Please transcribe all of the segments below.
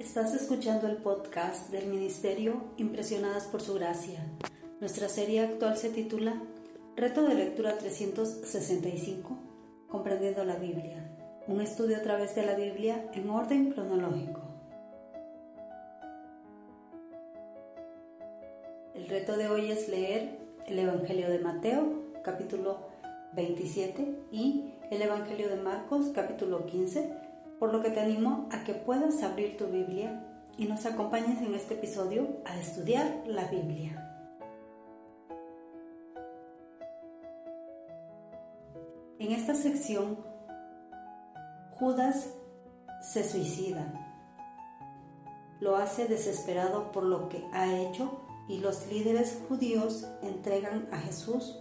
Estás escuchando el podcast del Ministerio Impresionadas por Su Gracia. Nuestra serie actual se titula Reto de Lectura 365, Comprendiendo la Biblia, un estudio a través de la Biblia en orden cronológico. El reto de hoy es leer el Evangelio de Mateo, capítulo 27, y el Evangelio de Marcos, capítulo 15, por lo que te animo a que puedas abrir tu Biblia y nos acompañes en este episodio a estudiar la Biblia. En esta sección, Judas se suicida. Lo hace desesperado por lo que ha hecho y los líderes judíos entregan a Jesús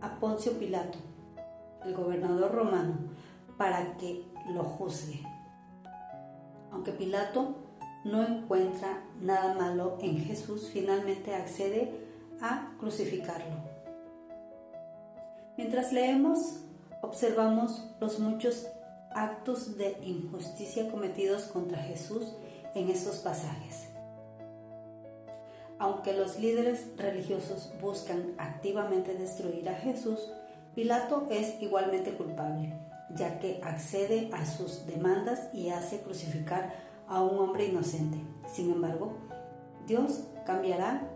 a Poncio Pilato, el gobernador romano, para que lo juzgue. Aunque Pilato no encuentra nada malo en Jesús, finalmente accede a crucificarlo. Mientras leemos, observamos los muchos actos de injusticia cometidos contra Jesús en estos pasajes. Aunque los líderes religiosos buscan activamente destruir a Jesús, Pilato es igualmente culpable ya que accede a sus demandas y hace crucificar a un hombre inocente. Sin embargo, Dios cambiará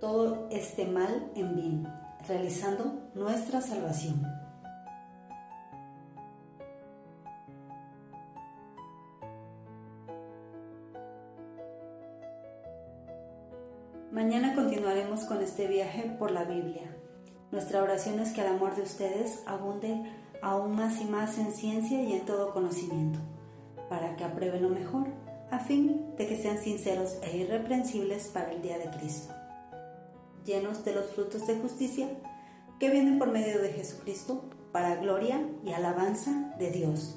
todo este mal en bien, realizando nuestra salvación. Mañana continuaremos con este viaje por la Biblia. Nuestra oración es que el amor de ustedes abunde aún más y más en ciencia y en todo conocimiento, para que aprueben lo mejor, a fin de que sean sinceros e irreprensibles para el día de Cristo, llenos de los frutos de justicia que vienen por medio de Jesucristo para gloria y alabanza de Dios.